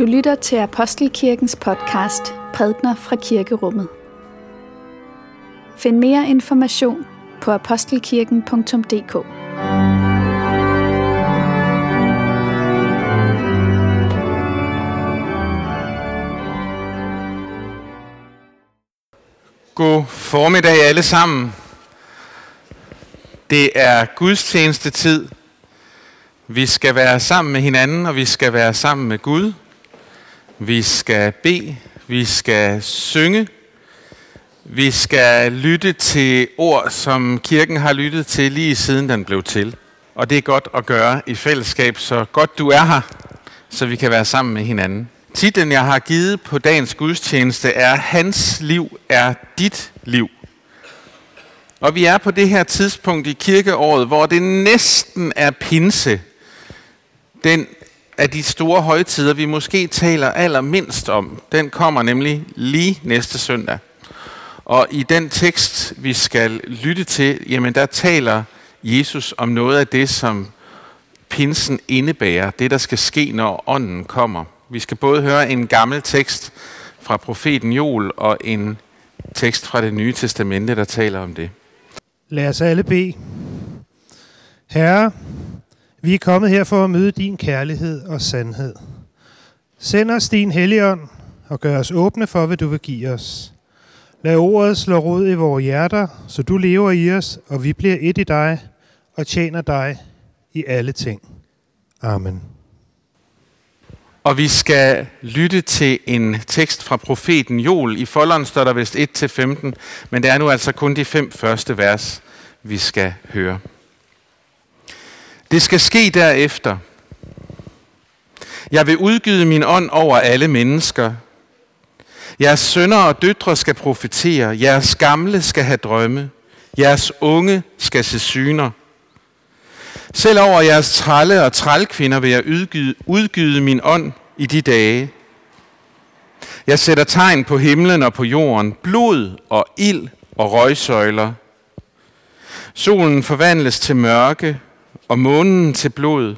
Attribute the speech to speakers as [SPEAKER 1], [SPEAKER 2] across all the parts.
[SPEAKER 1] Du lytter til Apostelkirkens podcast Prædner fra Kirkerummet. Find mere information på apostelkirken.dk.
[SPEAKER 2] God formiddag alle sammen. Det er gudstjeneste tid. Vi skal være sammen med hinanden, og vi skal være sammen med Gud. Vi skal bede, vi skal synge, vi skal lytte til ord, som kirken har lyttet til lige siden den blev til. Og det er godt at gøre i fællesskab, så godt du er her, så vi kan være sammen med hinanden. Titlen, jeg har givet på dagens gudstjeneste, er Hans liv er dit liv. Og vi er på det her tidspunkt i kirkeåret, hvor det næsten er pinse. Den af de store højtider, vi måske taler allermindst om, den kommer nemlig lige næste søndag. Og i den tekst, vi skal lytte til, jamen der taler Jesus om noget af det, som pinsen indebærer. Det, der skal ske, når ånden kommer. Vi skal både høre en gammel tekst fra profeten Joel og en tekst fra det nye testamente, der taler om det.
[SPEAKER 3] Lad os alle bede. Herre, vi er kommet her for at møde din kærlighed og sandhed. Send os din helligånd og gør os åbne for, hvad du vil give os. Lad ordet slå rod i vores hjerter, så du lever i os, og vi bliver et i dig og tjener dig i alle ting. Amen.
[SPEAKER 2] Og vi skal lytte til en tekst fra profeten Joel. I folderen står der vist 1-15, men det er nu altså kun de fem første vers, vi skal høre. Det skal ske derefter. Jeg vil udgyde min ånd over alle mennesker. Jeres sønner og døtre skal profetere. Jeres gamle skal have drømme. Jeres unge skal se syner. Selv over jeres tralle og trælkvinder vil jeg udgyde, udgyde min ånd i de dage. Jeg sætter tegn på himlen og på jorden, blod og ild og røgsøjler. Solen forvandles til mørke, og månen til blod,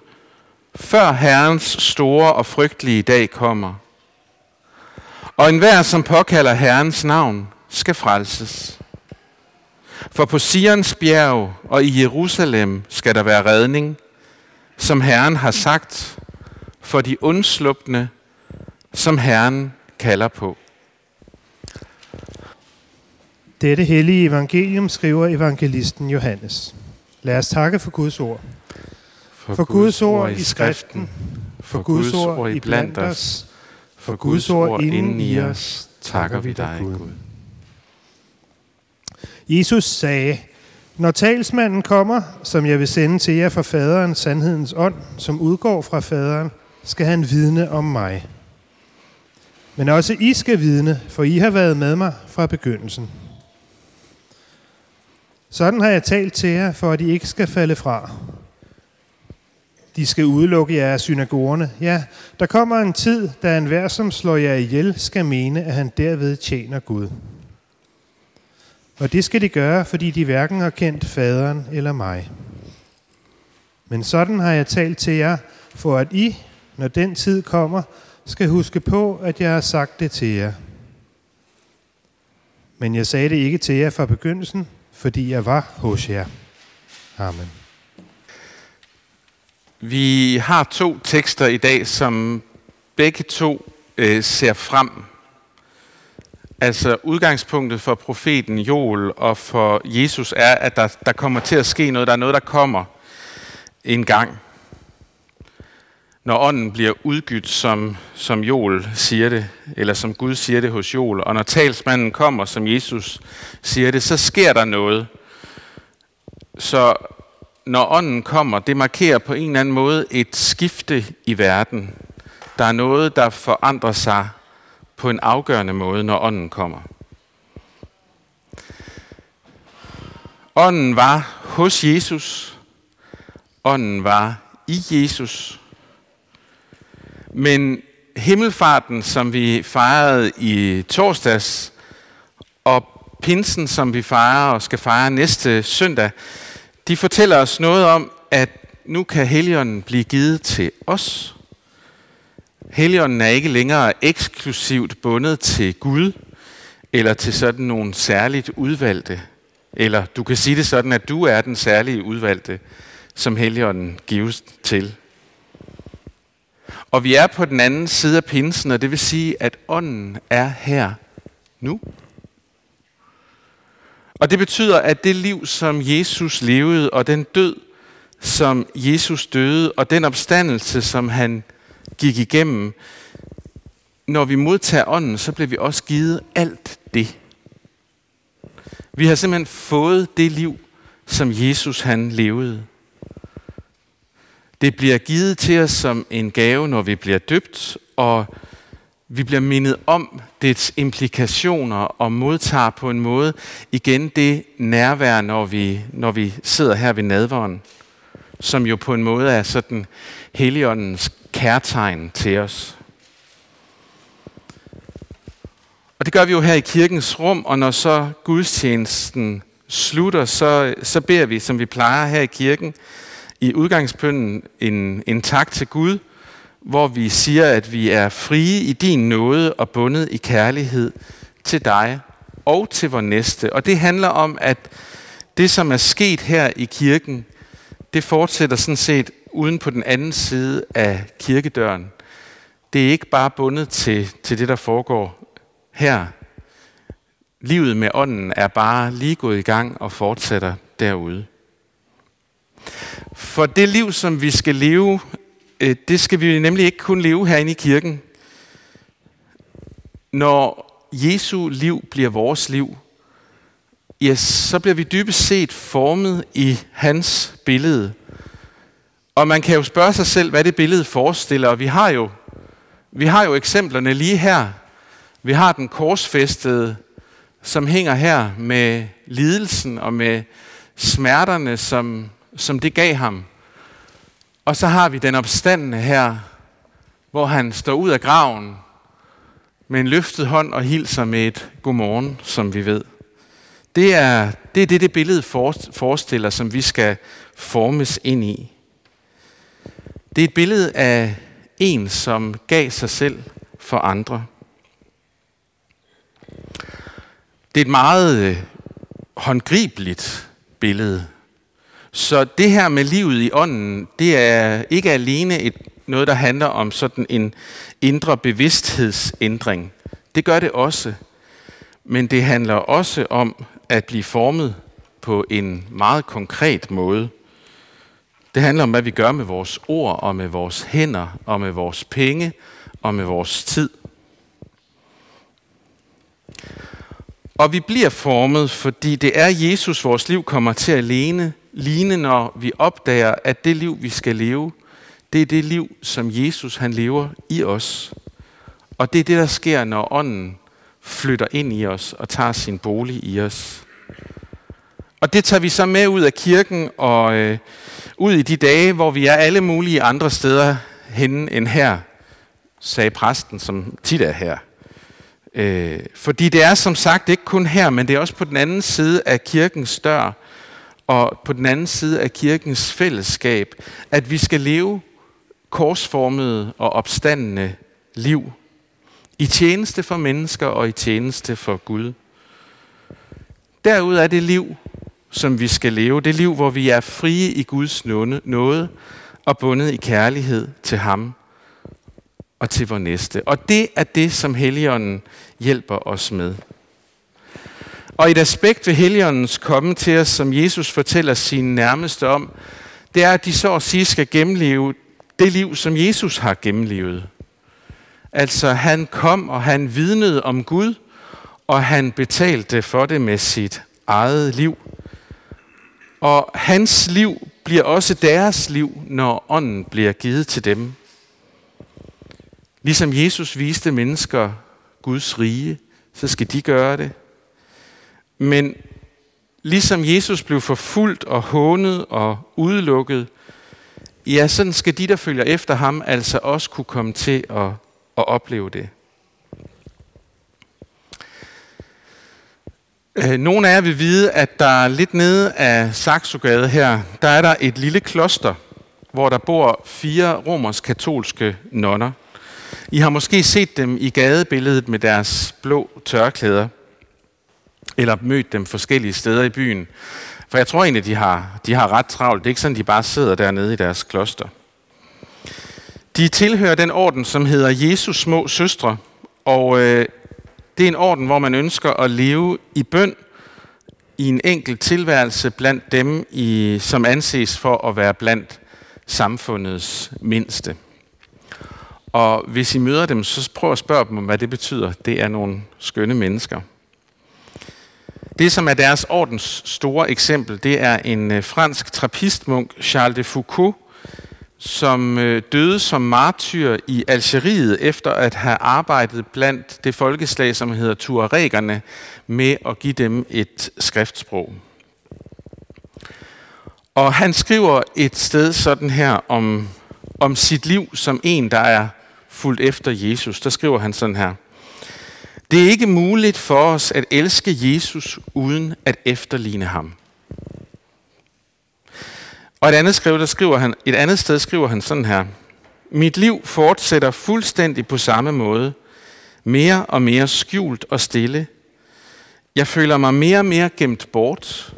[SPEAKER 2] før Herrens store og frygtelige dag kommer. Og enhver, som påkalder Herrens navn, skal frelses. For på Sions bjerg og i Jerusalem skal der være redning, som Herren har sagt, for de undslupne, som Herren kalder på.
[SPEAKER 3] Dette hellige evangelium skriver evangelisten Johannes. Lad os takke for Guds ord. For, for Guds ord i skriften, for Guds ord i blandt os, for Guds ord inden i os, takker vi dig, Gud. Jesus sagde, når talsmanden kommer, som jeg vil sende til jer fra faderen, sandhedens ånd, som udgår fra faderen, skal han vidne om mig. Men også I skal vidne, for I har været med mig fra begyndelsen. Sådan har jeg talt til jer, for at I ikke skal falde fra. De skal udelukke jer af synagogerne. Ja, der kommer en tid, da enhver, som slår jer ihjel, skal mene, at han derved tjener Gud. Og det skal de gøre, fordi de hverken har kendt faderen eller mig. Men sådan har jeg talt til jer, for at I, når den tid kommer, skal huske på, at jeg har sagt det til jer. Men jeg sagde det ikke til jer fra begyndelsen, fordi jeg var hos jer. Amen.
[SPEAKER 2] Vi har to tekster i dag, som begge to øh, ser frem. Altså udgangspunktet for profeten Joel og for Jesus er, at der, der kommer til at ske noget. Der er noget, der kommer en gang. Når ånden bliver udgydt, som, som Joel siger det, eller som Gud siger det hos Joel, og når talsmanden kommer, som Jesus siger det, så sker der noget. Så når ånden kommer, det markerer på en eller anden måde et skifte i verden. Der er noget, der forandrer sig på en afgørende måde, når ånden kommer. Ånden var hos Jesus. Ånden var i Jesus. Men himmelfarten, som vi fejrede i torsdags, og pinsen, som vi fejrer og skal fejre næste søndag, de fortæller os noget om, at nu kan Helligånden blive givet til os. Helligånden er ikke længere eksklusivt bundet til Gud, eller til sådan nogle særligt udvalgte. Eller du kan sige det sådan, at du er den særlige udvalgte, som Helligånden gives til. Og vi er på den anden side af pinsen, og det vil sige, at ånden er her nu. Og det betyder, at det liv, som Jesus levede, og den død, som Jesus døde, og den opstandelse, som han gik igennem, når vi modtager ånden, så bliver vi også givet alt det. Vi har simpelthen fået det liv, som Jesus han levede. Det bliver givet til os som en gave, når vi bliver døbt, og vi bliver mindet om dets implikationer og modtager på en måde igen det nærvær, når vi, når vi sidder her ved nadvåren, som jo på en måde er sådan heligåndens kærtegn til os. Og det gør vi jo her i kirkens rum, og når så gudstjenesten slutter, så, så beder vi, som vi plejer her i kirken, i udgangspunkten en, en tak til Gud, hvor vi siger, at vi er frie i din nåde og bundet i kærlighed til dig og til vor næste. Og det handler om, at det, som er sket her i kirken, det fortsætter sådan set uden på den anden side af kirkedøren. Det er ikke bare bundet til, til det, der foregår her. Livet med ånden er bare lige gået i gang og fortsætter derude. For det liv, som vi skal leve, Øh, det skal vi nemlig ikke kun leve herinde i kirken. Når Jesu liv bliver vores liv, ja, så bliver vi dybest set formet i hans billede. Og man kan jo spørge sig selv, hvad det billede forestiller, og vi har jo, vi har jo eksemplerne lige her. Vi har den korsfæstede, som hænger her med lidelsen og med smerterne, som, som det gav ham. Og så har vi den opstandende her, hvor han står ud af graven med en løftet hånd og hilser med et godmorgen, som vi ved. Det er det, er det, det billede forestiller, som vi skal formes ind i. Det er et billede af en, som gav sig selv for andre. Det er et meget øh, håndgribeligt billede. Så det her med livet i ånden, det er ikke alene et, noget, der handler om sådan en indre bevidsthedsændring. Det gør det også. Men det handler også om at blive formet på en meget konkret måde. Det handler om, hvad vi gør med vores ord og med vores hænder og med vores penge og med vores tid. Og vi bliver formet, fordi det er Jesus, vores liv kommer til at lene, ligne, når vi opdager, at det liv, vi skal leve, det er det liv, som Jesus han lever i os. Og det er det, der sker, når ånden flytter ind i os og tager sin bolig i os. Og det tager vi så med ud af kirken og øh, ud i de dage, hvor vi er alle mulige andre steder henne end her, sagde præsten, som tit er her. Øh, fordi det er som sagt ikke kun her, men det er også på den anden side af kirkens dør, og på den anden side af kirkens fællesskab, at vi skal leve korsformede og opstandende liv. I tjeneste for mennesker og i tjeneste for Gud. Derud er det liv, som vi skal leve. Det liv, hvor vi er frie i Guds nåde og bundet i kærlighed til ham og til vor næste. Og det er det, som Helligånden hjælper os med. Og et aspekt ved Helligåndens komme til os, som Jesus fortæller sine nærmeste om, det er, at de så at sige skal gennemleve det liv, som Jesus har gennemlevet. Altså han kom, og han vidnede om Gud, og han betalte for det med sit eget liv. Og hans liv bliver også deres liv, når ånden bliver givet til dem. Ligesom Jesus viste mennesker Guds rige, så skal de gøre det. Men ligesom Jesus blev forfulgt og hånet og udelukket, ja, sådan skal de, der følger efter ham, altså også kunne komme til at, at opleve det. Øh, nogle af jer vil vide, at der lidt nede af Saxogade her, der er der et lille kloster, hvor der bor fire romersk-katolske nonner. I har måske set dem i gadebilledet med deres blå tørklæder, eller mødt dem forskellige steder i byen. For jeg tror egentlig, de har, de har ret travlt. Det er ikke sådan, de bare sidder dernede i deres kloster. De tilhører den orden, som hedder Jesus små søstre, og øh, det er en orden, hvor man ønsker at leve i bøn i en enkelt tilværelse blandt dem, i, som anses for at være blandt samfundets mindste. Og hvis I møder dem, så prøv at spørge dem, hvad det betyder. Det er nogle skønne mennesker. Det, som er deres ordens store eksempel, det er en øh, fransk trappistmunk, Charles de Foucault, som øh, døde som martyr i Algeriet efter at have arbejdet blandt det folkeslag, som hedder tuaregerne, med at give dem et skriftsprog. Og han skriver et sted sådan her om, om sit liv som en, der er fuldt efter Jesus. Der skriver han sådan her. Det er ikke muligt for os at elske Jesus uden at efterligne ham. Og et andet, skriver, der skriver han, et andet sted skriver han sådan her. Mit liv fortsætter fuldstændig på samme måde. Mere og mere skjult og stille. Jeg føler mig mere og mere gemt bort.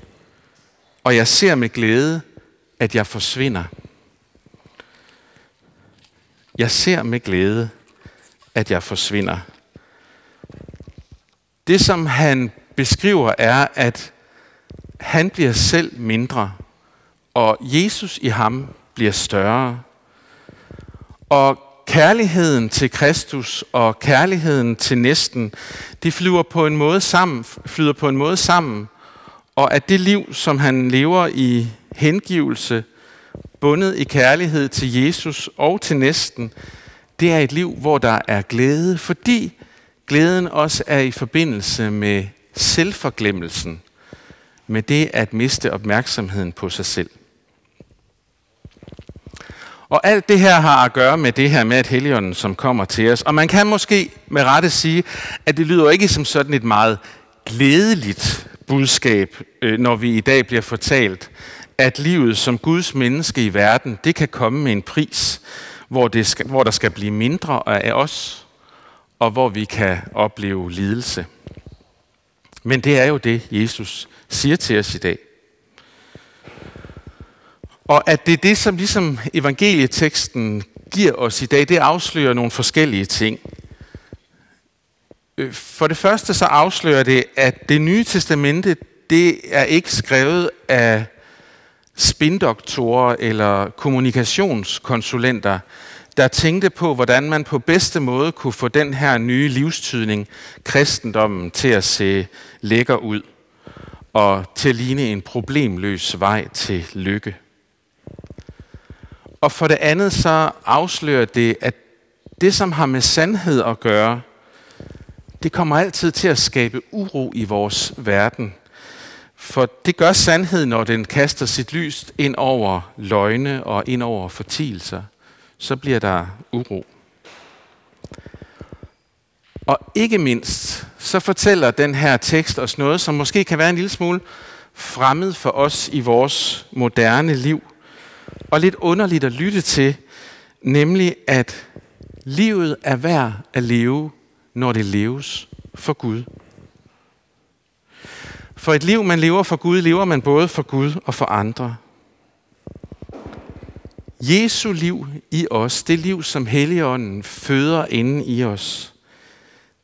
[SPEAKER 2] Og jeg ser med glæde, at jeg forsvinder. Jeg ser med glæde, at jeg forsvinder. Det, som han beskriver, er, at han bliver selv mindre, og Jesus i ham bliver større. Og kærligheden til Kristus og kærligheden til næsten, de flyver på en måde sammen, flyder på en måde sammen, og at det liv, som han lever i hengivelse, bundet i kærlighed til Jesus og til næsten, det er et liv, hvor der er glæde, fordi glæden også er i forbindelse med selvforglemmelsen, med det at miste opmærksomheden på sig selv. Og alt det her har at gøre med det her med, at heligånden som kommer til os. Og man kan måske med rette sige, at det lyder ikke som sådan et meget glædeligt budskab, øh, når vi i dag bliver fortalt, at livet som Guds menneske i verden, det kan komme med en pris, hvor, det skal, hvor der skal blive mindre af os, og hvor vi kan opleve lidelse. Men det er jo det, Jesus siger til os i dag. Og at det er det, som ligesom evangelieteksten giver os i dag, det afslører nogle forskellige ting. Øh, for det første så afslører det, at det nye testamente, det er ikke skrevet af spindoktorer eller kommunikationskonsulenter, der tænkte på, hvordan man på bedste måde kunne få den her nye livstydning, kristendommen, til at se lækker ud og til at ligne en problemløs vej til lykke. Og for det andet så afslører det, at det, som har med sandhed at gøre, det kommer altid til at skabe uro i vores verden. For det gør sandhed, når den kaster sit lys ind over løgne og ind over fortielser. Så bliver der uro. Og ikke mindst, så fortæller den her tekst os noget, som måske kan være en lille smule fremmed for os i vores moderne liv – og lidt underligt at lytte til, nemlig at livet er værd at leve, når det leves for Gud. For et liv, man lever for Gud, lever man både for Gud og for andre. Jesu liv i os, det liv, som Helligånden føder inde i os,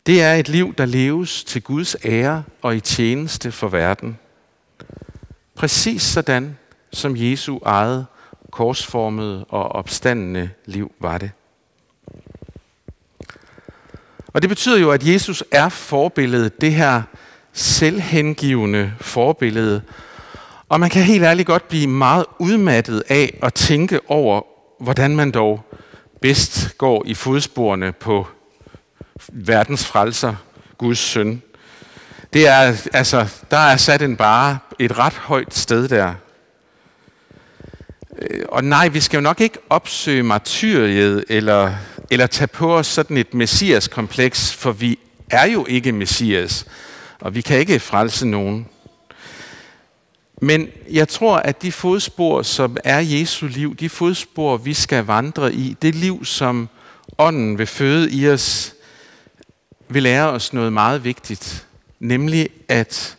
[SPEAKER 2] det er et liv, der leves til Guds ære og i tjeneste for verden. Præcis sådan, som Jesu eget korsformede og opstandende liv var det. Og det betyder jo, at Jesus er forbilledet, det her selvhengivende forbillede. Og man kan helt ærligt godt blive meget udmattet af at tænke over, hvordan man dog bedst går i fodsporene på verdens frelser, Guds søn. Det er, altså, der er sat en bare et ret højt sted der. Øh, og nej, vi skal jo nok ikke opsøge martyriet eller, eller tage på os sådan et messias-kompleks, for vi er jo ikke messias, og vi kan ikke frelse nogen. Men jeg tror, at de fodspor, som er Jesu liv, de fodspor, vi skal vandre i, det liv, som ånden vil føde i os, vil lære os noget meget vigtigt, nemlig at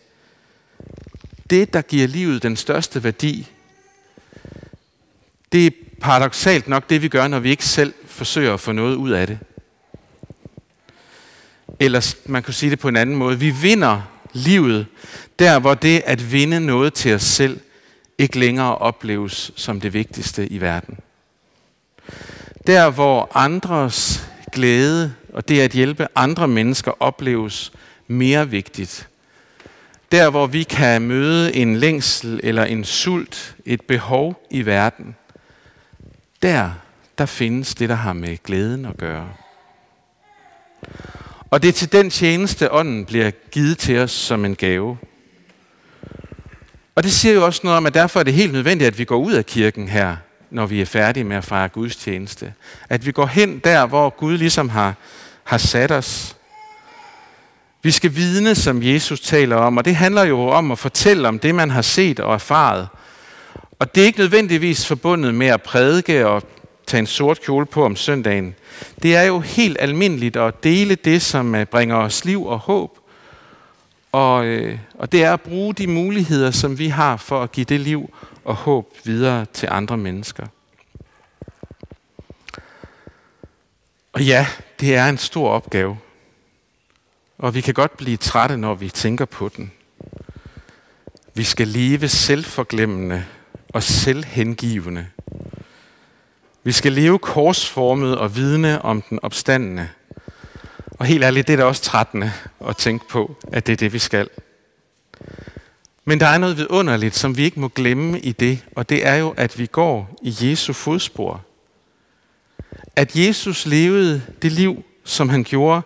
[SPEAKER 2] det, der giver livet den største værdi, det er paradoxalt nok det, vi gør, når vi ikke selv forsøger at få noget ud af det. Eller man kunne sige det på en anden måde. Vi vinder livet der, hvor det at vinde noget til os selv ikke længere opleves som det vigtigste i verden. Der, hvor andres glæde og det at hjælpe andre mennesker opleves mere vigtigt. Der, hvor vi kan møde en længsel eller en sult, et behov i verden, der, der findes det, der har med glæden at gøre. Og det er til den tjeneste, ånden bliver givet til os som en gave. Og det siger jo også noget om, at derfor er det helt nødvendigt, at vi går ud af kirken her, når vi er færdige med at fejre Guds tjeneste. At vi går hen der, hvor Gud ligesom har, har sat os. Vi skal vidne, som Jesus taler om, og det handler jo om at fortælle om det, man har set og erfaret. Og det er ikke nødvendigvis forbundet med at prædike og tage en sort kjole på om søndagen. Det er jo helt almindeligt at dele det, som øh, bringer os liv og håb. Og, øh, og det er at bruge de muligheder, som vi har for at give det liv og håb videre til andre mennesker. Og ja, det er en stor opgave. Og vi kan godt blive trætte, når vi tænker på den. Vi skal leve selvforglemmende og selvhengivende vi skal leve korsformet og vidne om den opstandende. Og helt ærligt, det er da også trættende at tænke på, at det er det, vi skal. Men der er noget vidunderligt, som vi ikke må glemme i det, og det er jo, at vi går i Jesu fodspor. At Jesus levede det liv, som han gjorde,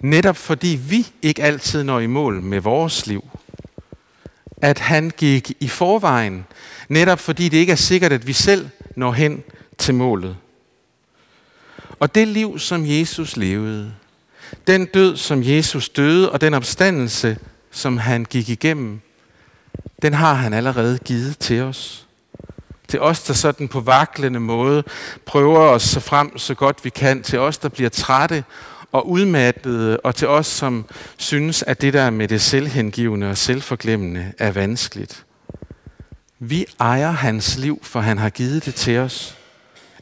[SPEAKER 2] netop fordi vi ikke altid når i mål med vores liv. At han gik i forvejen, netop fordi det ikke er sikkert, at vi selv når hen målet. Og det liv, som Jesus levede, den død, som Jesus døde, og den opstandelse, som han gik igennem, den har han allerede givet til os. Til os, der sådan på vaklende måde prøver os så frem så godt vi kan. Til os, der bliver trætte og udmattede, og til os, som synes, at det der med det selvhengivende og selvforglemmende er vanskeligt. Vi ejer hans liv, for han har givet det til os.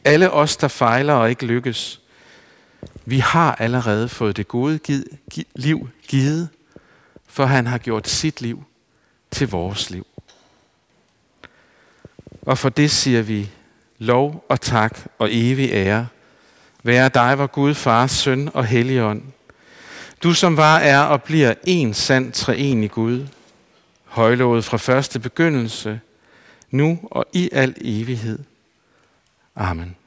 [SPEAKER 2] Alle os, der fejler og ikke lykkes, vi har allerede fået det gode liv givet, for han har gjort sit liv til vores liv. Og for det siger vi lov og tak og evig ære. Være dig, var Gud, Far, Søn og Helligånd. Du som var, er og bliver en sand treenig Gud, højlovet fra første begyndelse, nu og i al evighed. Amen.